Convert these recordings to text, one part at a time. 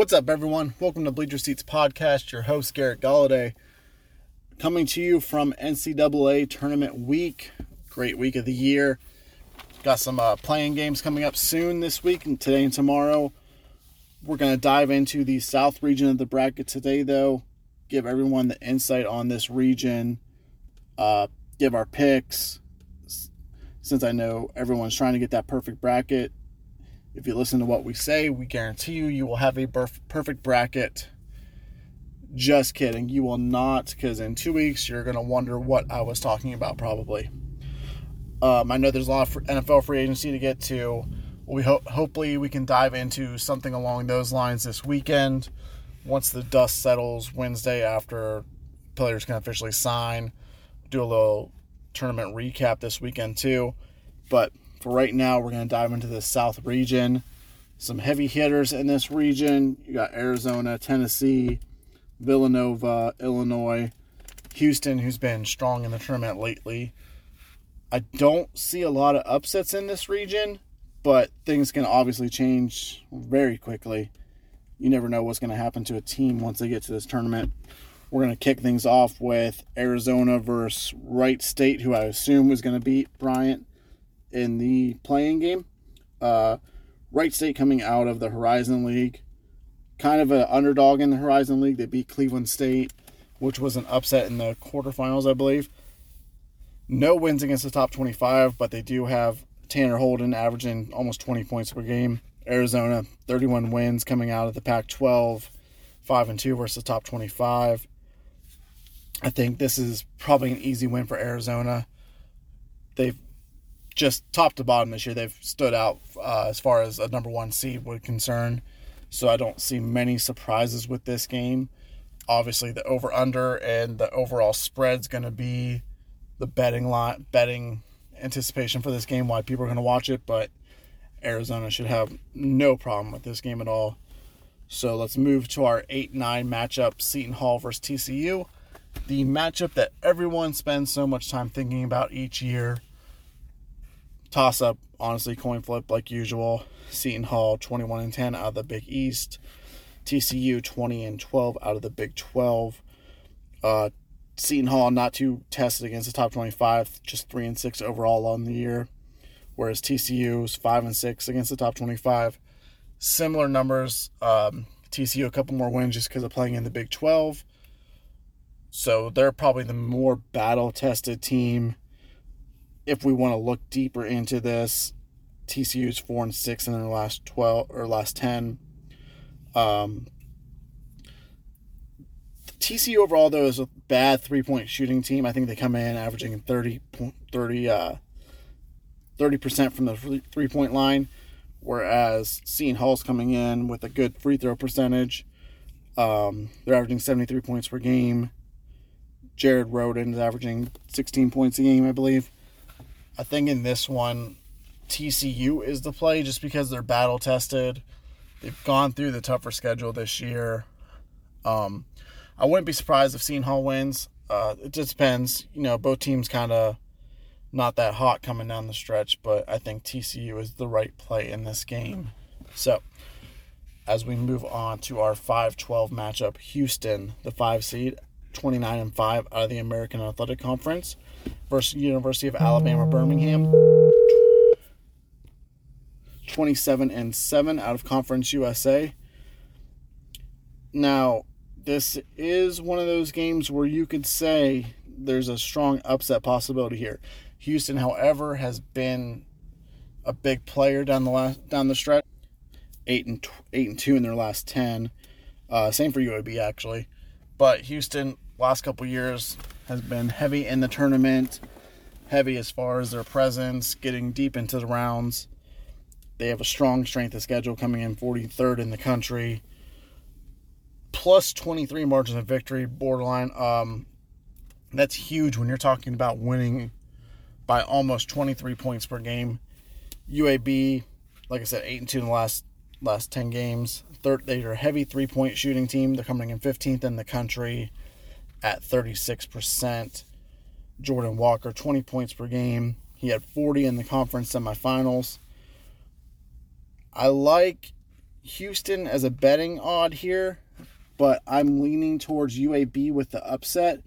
What's up, everyone? Welcome to Bleacher Seats Podcast. Your host, Garrett Galladay, coming to you from NCAA Tournament Week. Great week of the year. Got some uh, playing games coming up soon this week and today and tomorrow. We're going to dive into the South region of the bracket today, though. Give everyone the insight on this region. Uh, give our picks. Since I know everyone's trying to get that perfect bracket, if you listen to what we say, we guarantee you you will have a perfect bracket. Just kidding. You will not, because in two weeks you're going to wonder what I was talking about, probably. Um, I know there's a lot of NFL free agency to get to. We hope hopefully we can dive into something along those lines this weekend. Once the dust settles Wednesday after players can officially sign, do a little tournament recap this weekend too. But for right now, we're going to dive into the South region. Some heavy hitters in this region. You got Arizona, Tennessee, Villanova, Illinois, Houston, who's been strong in the tournament lately. I don't see a lot of upsets in this region, but things can obviously change very quickly. You never know what's going to happen to a team once they get to this tournament. We're going to kick things off with Arizona versus Wright State, who I assume was going to beat Bryant in the playing game. Uh, Wright State coming out of the Horizon League, kind of an underdog in the Horizon League. They beat Cleveland State, which was an upset in the quarterfinals, I believe. No wins against the top 25, but they do have Tanner Holden averaging almost 20 points per game. Arizona, 31 wins coming out of the Pac 12, 5 and 2 versus the top 25. I think this is probably an easy win for Arizona. They've just top to bottom this year, they've stood out uh, as far as a number one seed would concern. So I don't see many surprises with this game. Obviously, the over under and the overall spread's going to be the betting line, betting anticipation for this game. Why people are going to watch it, but Arizona should have no problem with this game at all. So let's move to our 8 9 matchup Seton Hall versus TCU. The matchup that everyone spends so much time thinking about each year toss up, honestly, coin flip like usual. Seton Hall 21 and 10 out of the Big East. TCU 20 and 12 out of the Big 12. Uh, Seton Hall not too tested against the top 25, just 3 and 6 overall on the year. Whereas TCU is 5 and 6 against the top 25. Similar numbers. Um, TCU a couple more wins just because of playing in the Big 12. So they're probably the more battle tested team if we want to look deeper into this, TCU's four and six in their last twelve or last ten. Um, TCU overall though is a bad three point shooting team. I think they come in averaging 30, 30 uh, 30% from the three point line, whereas Seton Hall's coming in with a good free throw percentage. Um, they're averaging 73 points per game. Jared Rhoden is averaging 16 points a game, I believe. I think in this one, TCU is the play just because they're battle tested. They've gone through the tougher schedule this year. Um, I wouldn't be surprised if Seton Hall wins. Uh, it just depends. You know, both teams kind of not that hot coming down the stretch, but I think TCU is the right play in this game. So, as we move on to our 5 12 matchup, Houston, the 5 seed, 29 and 5 out of the American Athletic Conference versus University of Alabama Birmingham. 27 and 7 out of Conference USA. Now, this is one of those games where you could say there's a strong upset possibility here. Houston, however, has been a big player down the last down the stretch. Eight and eight and two in their last ten. Uh, same for UAB actually, but Houston last couple years has been heavy in the tournament, heavy as far as their presence, getting deep into the rounds. They have a strong strength of schedule coming in 43rd in the country, plus 23 margin of victory, borderline. Um, that's huge when you're talking about winning by almost 23 points per game. UAB, like I said, eight and two in the last last 10 games. Third, they are a heavy three point shooting team. They're coming in 15th in the country at 36%. Jordan Walker, 20 points per game. He had 40 in the conference semifinals. I like Houston as a betting odd here, but I'm leaning towards UAB with the upset.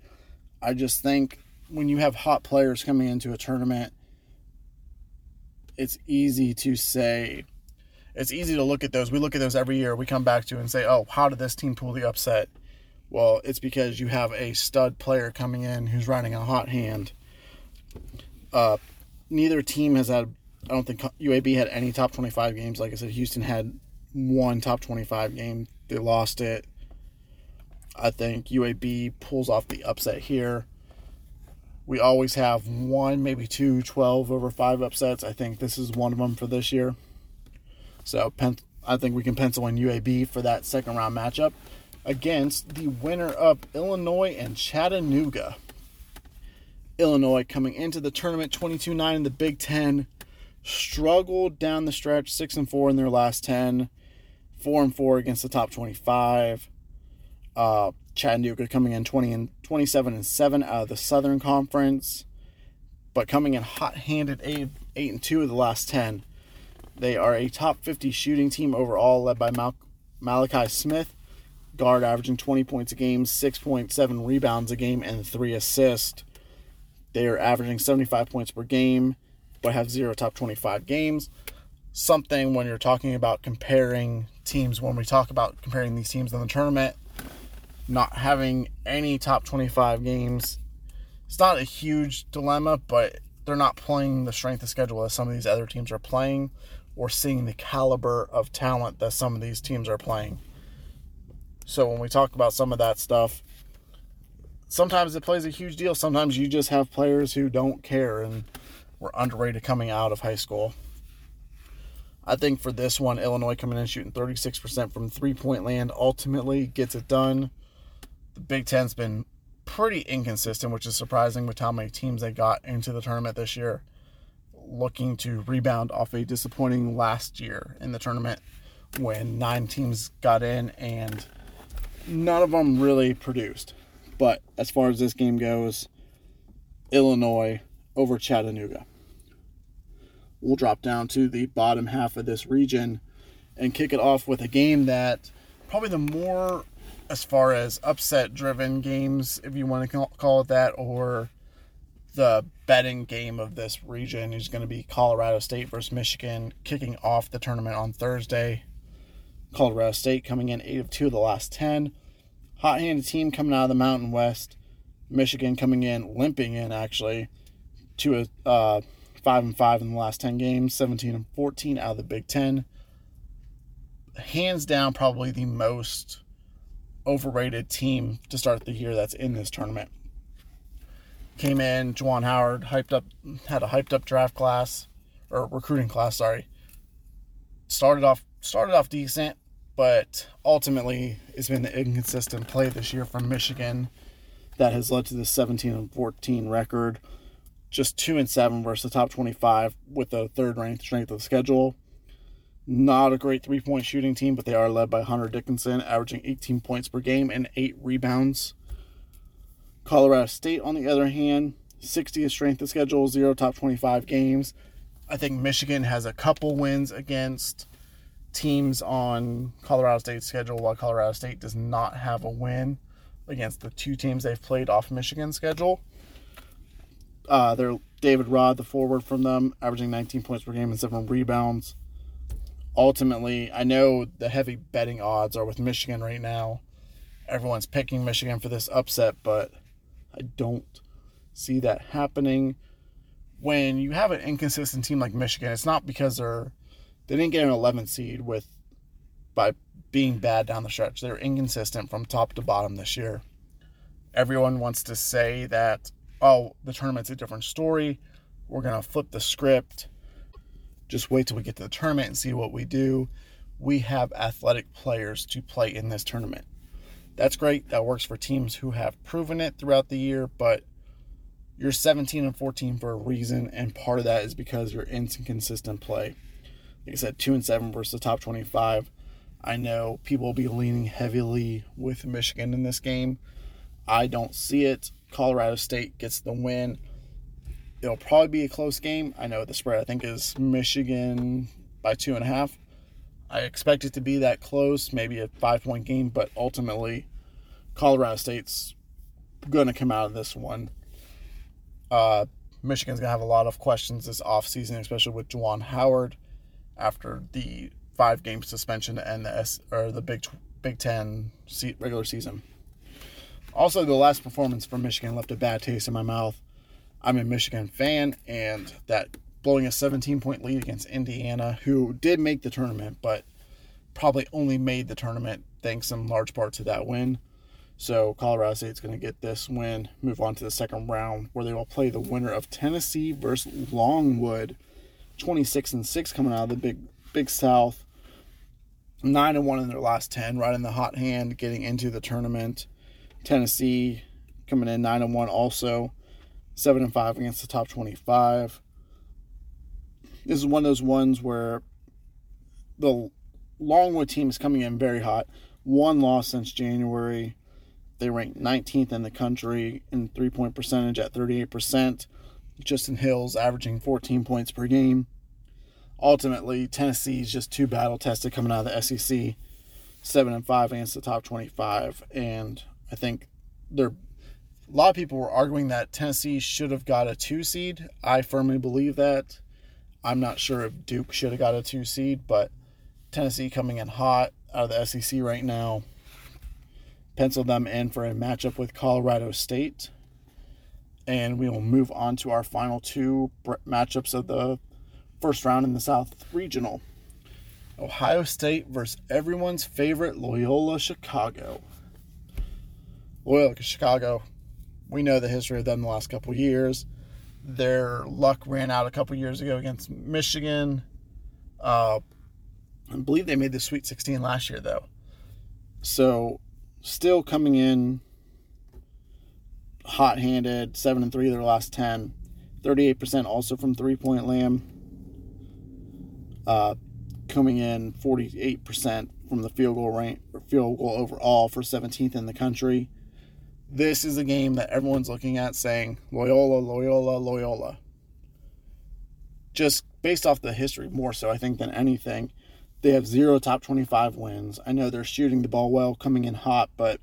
I just think when you have hot players coming into a tournament, it's easy to say, it's easy to look at those. We look at those every year. We come back to and say, oh, how did this team pull the upset? Well, it's because you have a stud player coming in who's riding a hot hand. Uh, neither team has had, I don't think UAB had any top 25 games. Like I said, Houston had one top 25 game. They lost it. I think UAB pulls off the upset here. We always have one, maybe two 12 over 5 upsets. I think this is one of them for this year. So I think we can pencil in UAB for that second round matchup against the winner of Illinois and Chattanooga. Illinois coming into the tournament 22 9 in the Big Ten, struggled down the stretch, 6 and 4 in their last 10, 4 and 4 against the top 25. Uh, Chattanooga coming in 20 and 27 and 7 out of the Southern Conference, but coming in hot-handed 8, 8 and 2 of the last 10. They are a top 50 shooting team overall, led by Mal- Malachi Smith, guard averaging 20 points a game, 6.7 rebounds a game, and 3 assists. They are averaging 75 points per game, but have zero top 25 games. Something when you're talking about comparing teams, when we talk about comparing these teams in the tournament, not having any top 25 games. It's not a huge dilemma, but they're not playing the strength of schedule that some of these other teams are playing or seeing the caliber of talent that some of these teams are playing. So when we talk about some of that stuff, sometimes it plays a huge deal. Sometimes you just have players who don't care and were underrated coming out of high school. I think for this one, Illinois coming in shooting 36% from three point land ultimately gets it done the Big Ten's been pretty inconsistent, which is surprising with how many teams they got into the tournament this year, looking to rebound off a disappointing last year in the tournament when nine teams got in and none of them really produced. But as far as this game goes, Illinois over Chattanooga. We'll drop down to the bottom half of this region and kick it off with a game that probably the more as far as upset driven games, if you want to call it that, or the betting game of this region is going to be Colorado State versus Michigan, kicking off the tournament on Thursday. Colorado State coming in 8 of 2 of the last 10. Hot handed team coming out of the Mountain West. Michigan coming in, limping in actually, to a uh, 5 and 5 in the last 10 games, 17 and 14 out of the Big Ten. Hands down, probably the most overrated team to start the year that's in this tournament. Came in, Juwan Howard hyped up, had a hyped up draft class or recruiting class. Sorry. Started off started off decent, but ultimately it's been the inconsistent play this year from Michigan that has led to the 17 and 14 record. Just two and seven versus the top 25 with the third ranked strength of the schedule. Not a great three point shooting team, but they are led by Hunter Dickinson, averaging 18 points per game and eight rebounds. Colorado State, on the other hand, 60th strength of schedule, zero top 25 games. I think Michigan has a couple wins against teams on Colorado State's schedule, while Colorado State does not have a win against the two teams they've played off Michigan's schedule. Uh, they're David Rod, the forward from them, averaging 19 points per game and seven rebounds ultimately, I know the heavy betting odds are with Michigan right now. Everyone's picking Michigan for this upset, but I don't see that happening. When you have an inconsistent team like Michigan, it's not because they're they didn't get an 11 seed with by being bad down the stretch. They're inconsistent from top to bottom this year. Everyone wants to say that oh, the tournament's a different story. We're going to flip the script just wait till we get to the tournament and see what we do. We have athletic players to play in this tournament. That's great. That works for teams who have proven it throughout the year, but you're 17 and 14 for a reason, and part of that is because you're inconsistent play. Like I said, 2 and 7 versus the top 25. I know people will be leaning heavily with Michigan in this game. I don't see it. Colorado State gets the win. It'll probably be a close game. I know the spread I think is Michigan by two and a half. I expect it to be that close, maybe a five point game, but ultimately, Colorado State's going to come out of this one. Uh, Michigan's going to have a lot of questions this offseason, especially with Juwan Howard after the five game suspension and the S, or the Big Big Ten regular season. Also, the last performance from Michigan left a bad taste in my mouth. I'm a Michigan fan, and that blowing a 17 point lead against Indiana, who did make the tournament, but probably only made the tournament thanks in large part to that win. So Colorado State's going to get this win, move on to the second round, where they will play the winner of Tennessee versus Longwood, 26 and six coming out of the Big Big South, nine and one in their last ten, right in the hot hand, getting into the tournament. Tennessee coming in nine and one, also seven and five against the top 25. This is one of those ones where the Longwood team is coming in very hot. One loss since January. They ranked 19th in the country in three point percentage at 38%. Justin Hill's averaging 14 points per game. Ultimately, Tennessee is just too battle tested coming out of the SEC, seven and five against the top 25, and I think they're. A lot of people were arguing that Tennessee should have got a two seed. I firmly believe that. I'm not sure if Duke should have got a two seed, but Tennessee coming in hot out of the SEC right now. Pencil them in for a matchup with Colorado State. And we will move on to our final two matchups of the first round in the South Regional. Ohio State versus everyone's favorite Loyola Chicago. Loyola Chicago, we know the history of them the last couple years. Their luck ran out a couple years ago against Michigan. Uh, I believe they made the Sweet 16 last year, though. So, still coming in hot handed, 7 and 3 their last 10. 38% also from three point land. Uh, coming in 48% from the field goal rank, field goal overall for 17th in the country this is a game that everyone's looking at saying Loyola, Loyola, Loyola. Just based off the history, more so, I think, than anything. They have zero top 25 wins. I know they're shooting the ball well, coming in hot, but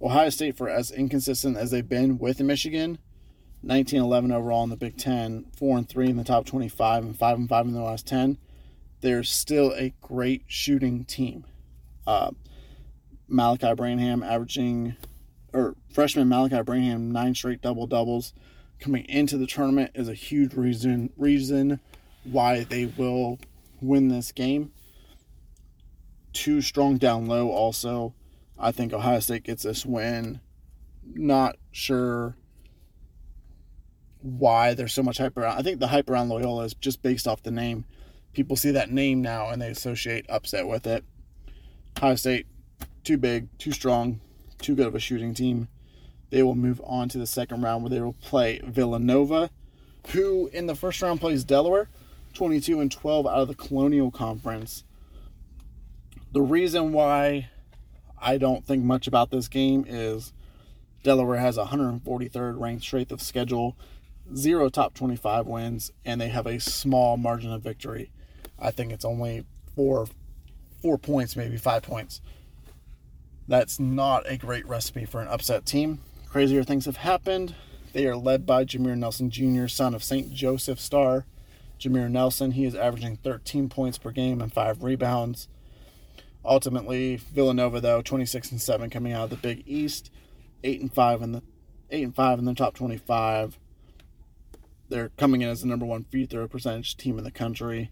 Ohio State, for as inconsistent as they've been with Michigan, 19 11 overall in the Big Ten, 4 and 3 in the top 25, and 5 and 5 in the last 10, they're still a great shooting team. Uh, Malachi Branham averaging or freshman Malachi Branham nine straight double doubles coming into the tournament is a huge reason reason why they will win this game. Too strong down low also. I think Ohio State gets this win. Not sure why there's so much hype around. I think the hype around Loyola is just based off the name. People see that name now and they associate upset with it. Ohio State, too big, too strong, too good of a shooting team. They will move on to the second round where they will play Villanova, who in the first round plays Delaware, 22 and 12 out of the Colonial Conference. The reason why I don't think much about this game is Delaware has 143rd ranked strength of schedule, zero top 25 wins, and they have a small margin of victory. I think it's only four, four points, maybe five points. That's not a great recipe for an upset team. Crazier things have happened. They are led by Jameer Nelson Jr., son of St. Joseph star. Jameer Nelson, he is averaging 13 points per game and five rebounds. Ultimately, Villanova though 26 and 7 coming out of the Big East, 8 and 5 in the 8 and 5 in the top 25. They're coming in as the number one free throw percentage team in the country.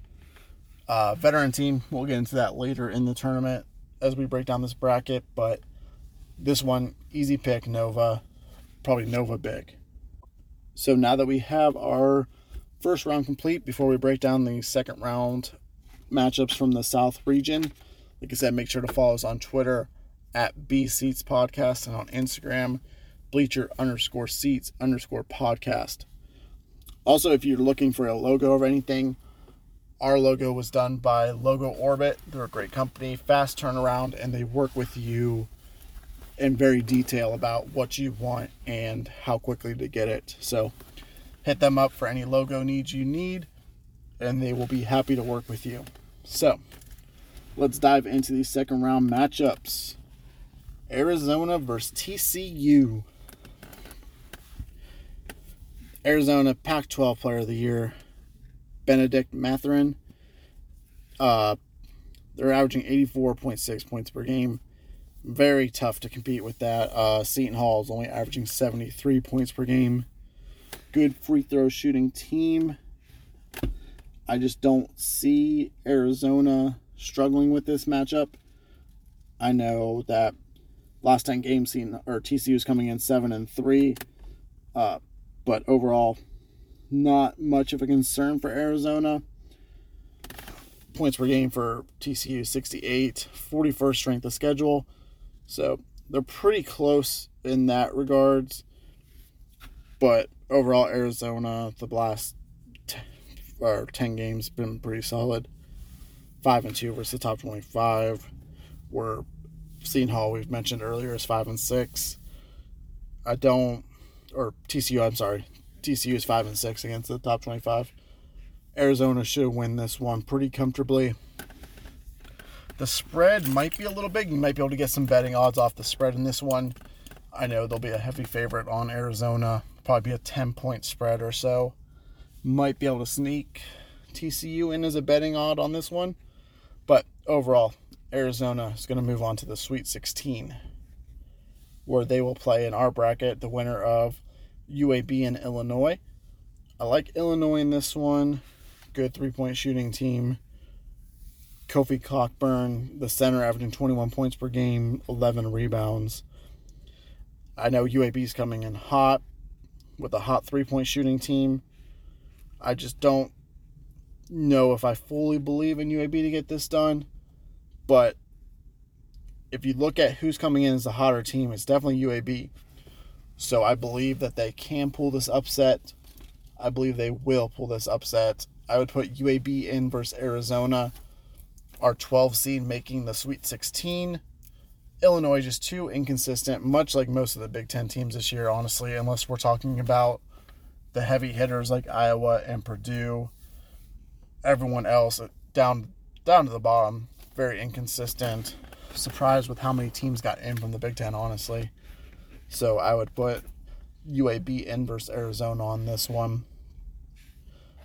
Uh, veteran team, we'll get into that later in the tournament as we break down this bracket, but this one, easy pick, Nova. Probably Nova big. So now that we have our first round complete, before we break down the second round matchups from the South region, like I said, make sure to follow us on Twitter at B Seats Podcast and on Instagram, bleacher underscore seats underscore podcast. Also, if you're looking for a logo or anything, our logo was done by Logo Orbit. They're a great company, fast turnaround, and they work with you in very detail about what you want and how quickly to get it. So hit them up for any logo needs you need, and they will be happy to work with you. So let's dive into these second round matchups. Arizona versus TCU. Arizona Pac 12 Player of the Year, Benedict Mathurin. Uh, they're averaging 84.6 points per game. Very tough to compete with that. Uh, Seton Hall is only averaging 73 points per game. Good free throw shooting team. I just don't see Arizona struggling with this matchup. I know that last 10 games seen or TCU is coming in 7 and 3. Uh, but overall not much of a concern for Arizona. Points per game for TCU 68, 41st strength of schedule. So they're pretty close in that regards. But overall, Arizona, the last t- or 10 games, been pretty solid. 5 and 2 versus the top 25. We're Seton Hall, we've mentioned earlier, is 5 and 6. I don't, or TCU, I'm sorry. TCU is 5 and 6 against the top 25. Arizona should win this one pretty comfortably. The spread might be a little big. You might be able to get some betting odds off the spread in this one. I know there'll be a heavy favorite on Arizona, probably be a 10 point spread or so. Might be able to sneak TCU in as a betting odd on this one. Overall, Arizona is going to move on to the Sweet 16, where they will play in our bracket the winner of UAB and Illinois. I like Illinois in this one. Good three point shooting team. Kofi Cockburn, the center, averaging 21 points per game, 11 rebounds. I know UAB is coming in hot with a hot three point shooting team. I just don't know if I fully believe in UAB to get this done. But if you look at who's coming in as the hotter team, it's definitely UAB. So I believe that they can pull this upset. I believe they will pull this upset. I would put UAB in versus Arizona our 12 seed making the Sweet 16. Illinois just too inconsistent, much like most of the Big Ten teams this year, honestly, unless we're talking about the heavy hitters like Iowa and Purdue. Everyone else down down to the bottom, very inconsistent. Surprised with how many teams got in from the Big Ten, honestly. So I would put UAB in versus Arizona on this one.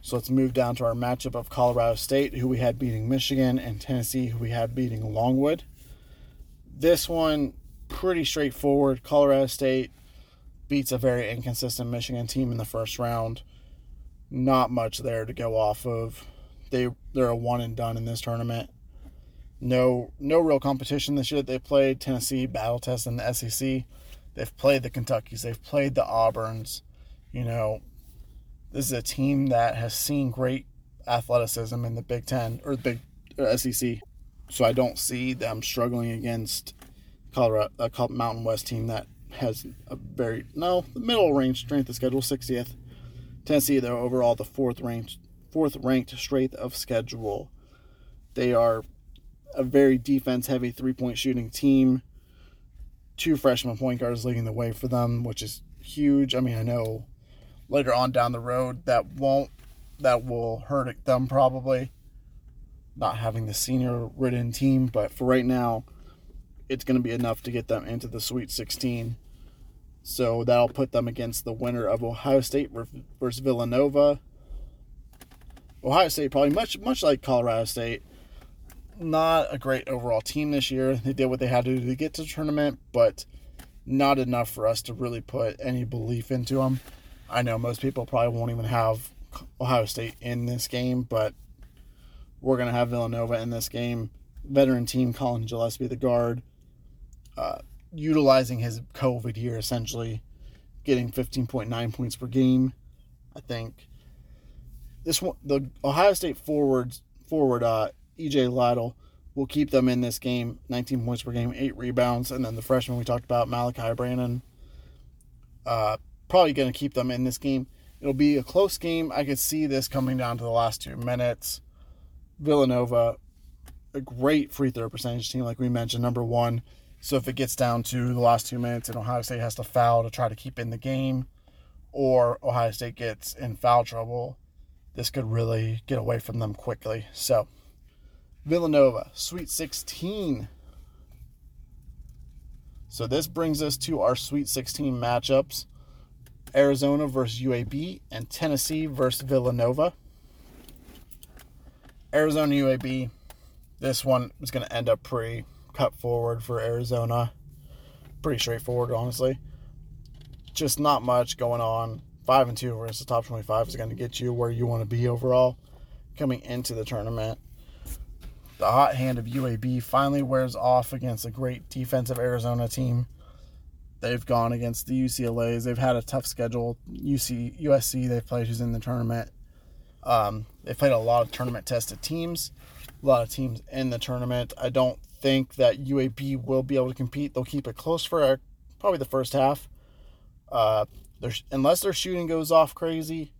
So let's move down to our matchup of Colorado State, who we had beating Michigan, and Tennessee, who we had beating Longwood. This one, pretty straightforward. Colorado State beats a very inconsistent Michigan team in the first round. Not much there to go off of. They they're a one and done in this tournament. No no real competition this year they played. Tennessee battle test in the SEC. They've played the Kentuckys. They've played the Auburns. You know, this is a team that has seen great athleticism in the Big Ten or the Big uh, SEC. So I don't see them struggling against Colorado, a Mountain West team that has a very no the middle range strength of schedule, 60th. Tennessee, though, overall the fourth ranked fourth ranked strength of schedule. They are a very defense heavy three point shooting team. Two freshman point guards leading the way for them, which is huge. I mean, I know later on down the road that won't that will hurt them probably not having the senior ridden team but for right now it's going to be enough to get them into the sweet 16 so that'll put them against the winner of ohio state versus villanova ohio state probably much much like colorado state not a great overall team this year they did what they had to do to get to the tournament but not enough for us to really put any belief into them I know most people probably won't even have Ohio State in this game, but we're going to have Villanova in this game. Veteran team, Collin Gillespie, the guard, uh, utilizing his COVID year essentially, getting 15.9 points per game. I think this one, the Ohio State forwards forward uh, EJ Liddell will keep them in this game. 19 points per game, eight rebounds, and then the freshman we talked about, Malachi Branham, uh, probably going to keep them in this game. It'll be a close game. I could see this coming down to the last two minutes. Villanova, a great free throw percentage team, like we mentioned, number one. So if it gets down to the last two minutes and Ohio State has to foul to try to keep in the game, or Ohio State gets in foul trouble, this could really get away from them quickly. So Villanova, Sweet 16. So this brings us to our Sweet 16 matchups Arizona versus UAB and Tennessee versus Villanova. Arizona UAB, this one is going to end up pretty cut forward for Arizona. Pretty straightforward, honestly. Just not much going on. 5 and 2 versus the top 25 is going to get you where you want to be overall coming into the tournament. The hot hand of UAB finally wears off against a great defensive Arizona team. They've gone against the UCLA's. They've had a tough schedule. UC USC they've played who's in the tournament. Um, they've played a lot of tournament tested teams, a lot of teams in the tournament. I don't think that UAB will be able to compete. They'll keep it close for a, probably the first half. Uh, unless their shooting goes off crazy,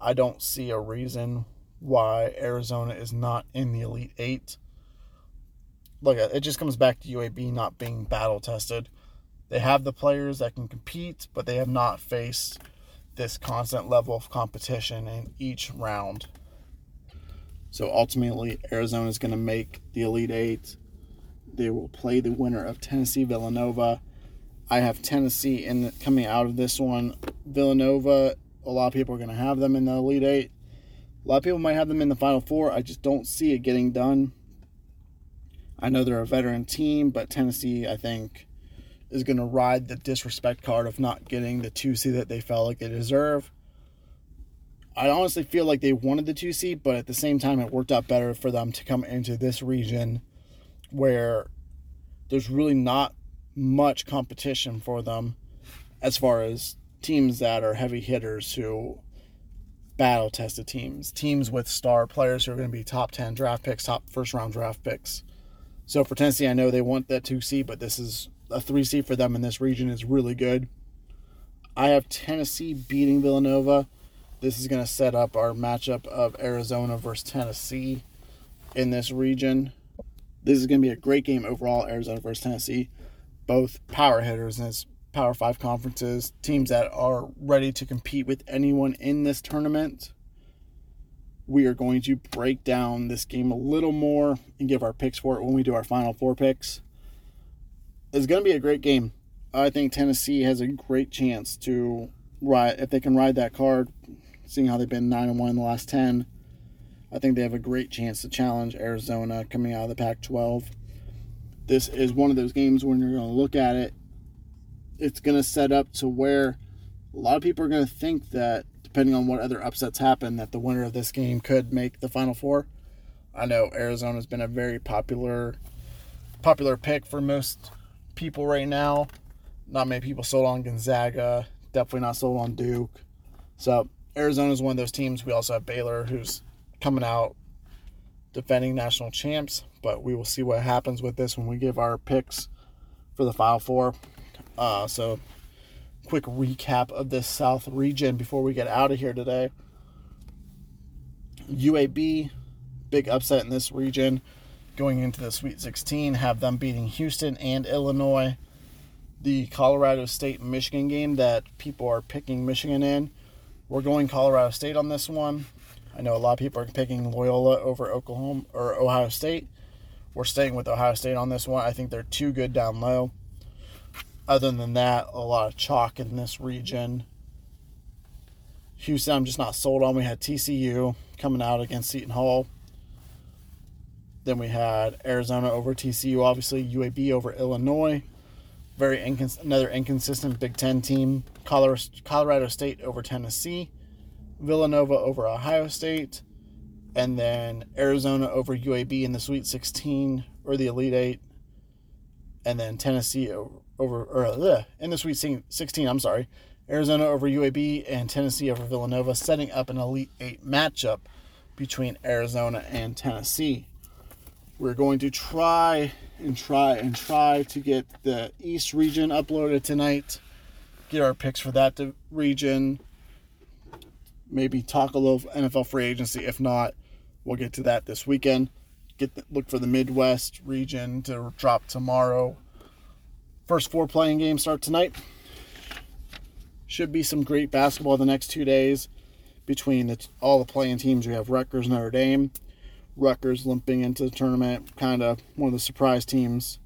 I don't see a reason why Arizona is not in the Elite Eight. Look, it just comes back to UAB not being battle tested. They have the players that can compete, but they have not faced this constant level of competition in each round. So ultimately, Arizona is going to make the Elite Eight. They will play the winner of Tennessee Villanova. I have Tennessee in coming out of this one. Villanova, a lot of people are going to have them in the Elite Eight. A lot of people might have them in the Final Four. I just don't see it getting done. I know they're a veteran team, but Tennessee, I think, is going to ride the disrespect card of not getting the 2 seed that they felt like they deserve. I honestly feel like they wanted the 2 seed, but at the same time, it worked out better for them to come into this region where there's really not much competition for them as far as teams that are heavy hitters who battle tested teams, teams with star players who are going to be top 10 draft picks, top first round draft picks. So for Tennessee, I know they want that 2 seed, but this is a 3 seed for them in this region is really good. I have Tennessee beating Villanova. This is going to set up our matchup of Arizona versus Tennessee in this region. This is going to be a great game overall, Arizona versus Tennessee. Both power hitters in this Power Five conferences, teams that are ready to compete with anyone in this tournament. We are going to break down this game a little more and give our picks for it when we do our final four picks. It's going to be a great game. I think Tennessee has a great chance to ride if they can ride that card, seeing how they've been nine and one in the last ten. I think they have a great chance to challenge Arizona coming out of the Pac-12. This is one of those games when you're going to look at it it's going to set up to where a lot of people are going to think that depending on what other upsets happen that the winner of this game could make the final four. I know arizona's been a very popular popular pick for most people right now. Not many people sold on gonzaga definitely not sold on duke. So arizona is one of those teams. We also have baylor who's coming out defending national champs but we will see what happens with this when we give our picks for the final four uh, so, quick recap of this South region before we get out of here today. UAB, big upset in this region going into the Sweet 16, have them beating Houston and Illinois. The Colorado State Michigan game that people are picking Michigan in. We're going Colorado State on this one. I know a lot of people are picking Loyola over Oklahoma or Ohio State. We're staying with Ohio State on this one. I think they're too good down low other than that, a lot of chalk in this region. Houston, I'm just not sold on. We had TCU coming out against Seton Hall. Then we had Arizona over TCU, obviously UAB over Illinois. Very incons- another inconsistent Big Ten team. Colorado State over Tennessee, Villanova over Ohio State, and then Arizona over UAB in the Sweet 16 or the Elite Eight, and then Tennessee over, over or in the Sweet 16. I'm sorry, Arizona over UAB and Tennessee over Villanova, setting up an Elite Eight matchup between Arizona and Tennessee. We're going to try and try and try to get the East region uploaded tonight. Get our picks for that region. Maybe talk a little NFL free agency. If not, we'll get to that this weekend. Get the, look for the Midwest region to drop tomorrow First four playing games start tonight. Should be some great basketball the next two days between the, all the playing teams. We have Rutgers, Notre Dame. Rutgers limping into the tournament, kind of one of the surprise teams.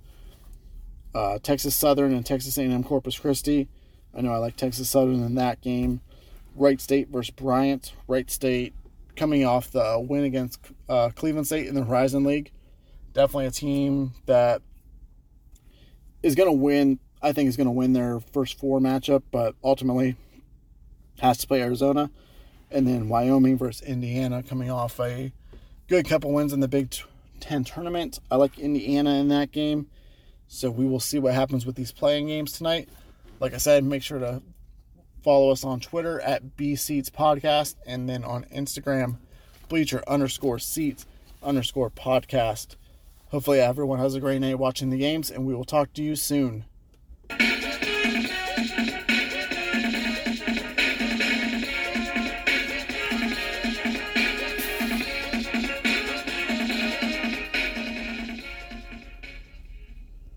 Uh, Texas Southern and Texas A&M Corpus Christi. I know I like Texas Southern in that game. Wright State versus Bryant. Wright State coming off the win against uh, Cleveland State in the Horizon League. Definitely a team that is going to win. I think is going to win their first four matchup, but ultimately has to play Arizona. And then Wyoming versus Indiana coming off a good couple wins in the Big Ten tournament. I like Indiana in that game. So we will see what happens with these playing games tonight. Like I said, make sure to follow us on Twitter at B Seats Podcast and then on Instagram, bleacher underscore seats underscore podcast. Hopefully, everyone has a great night watching the games, and we will talk to you soon.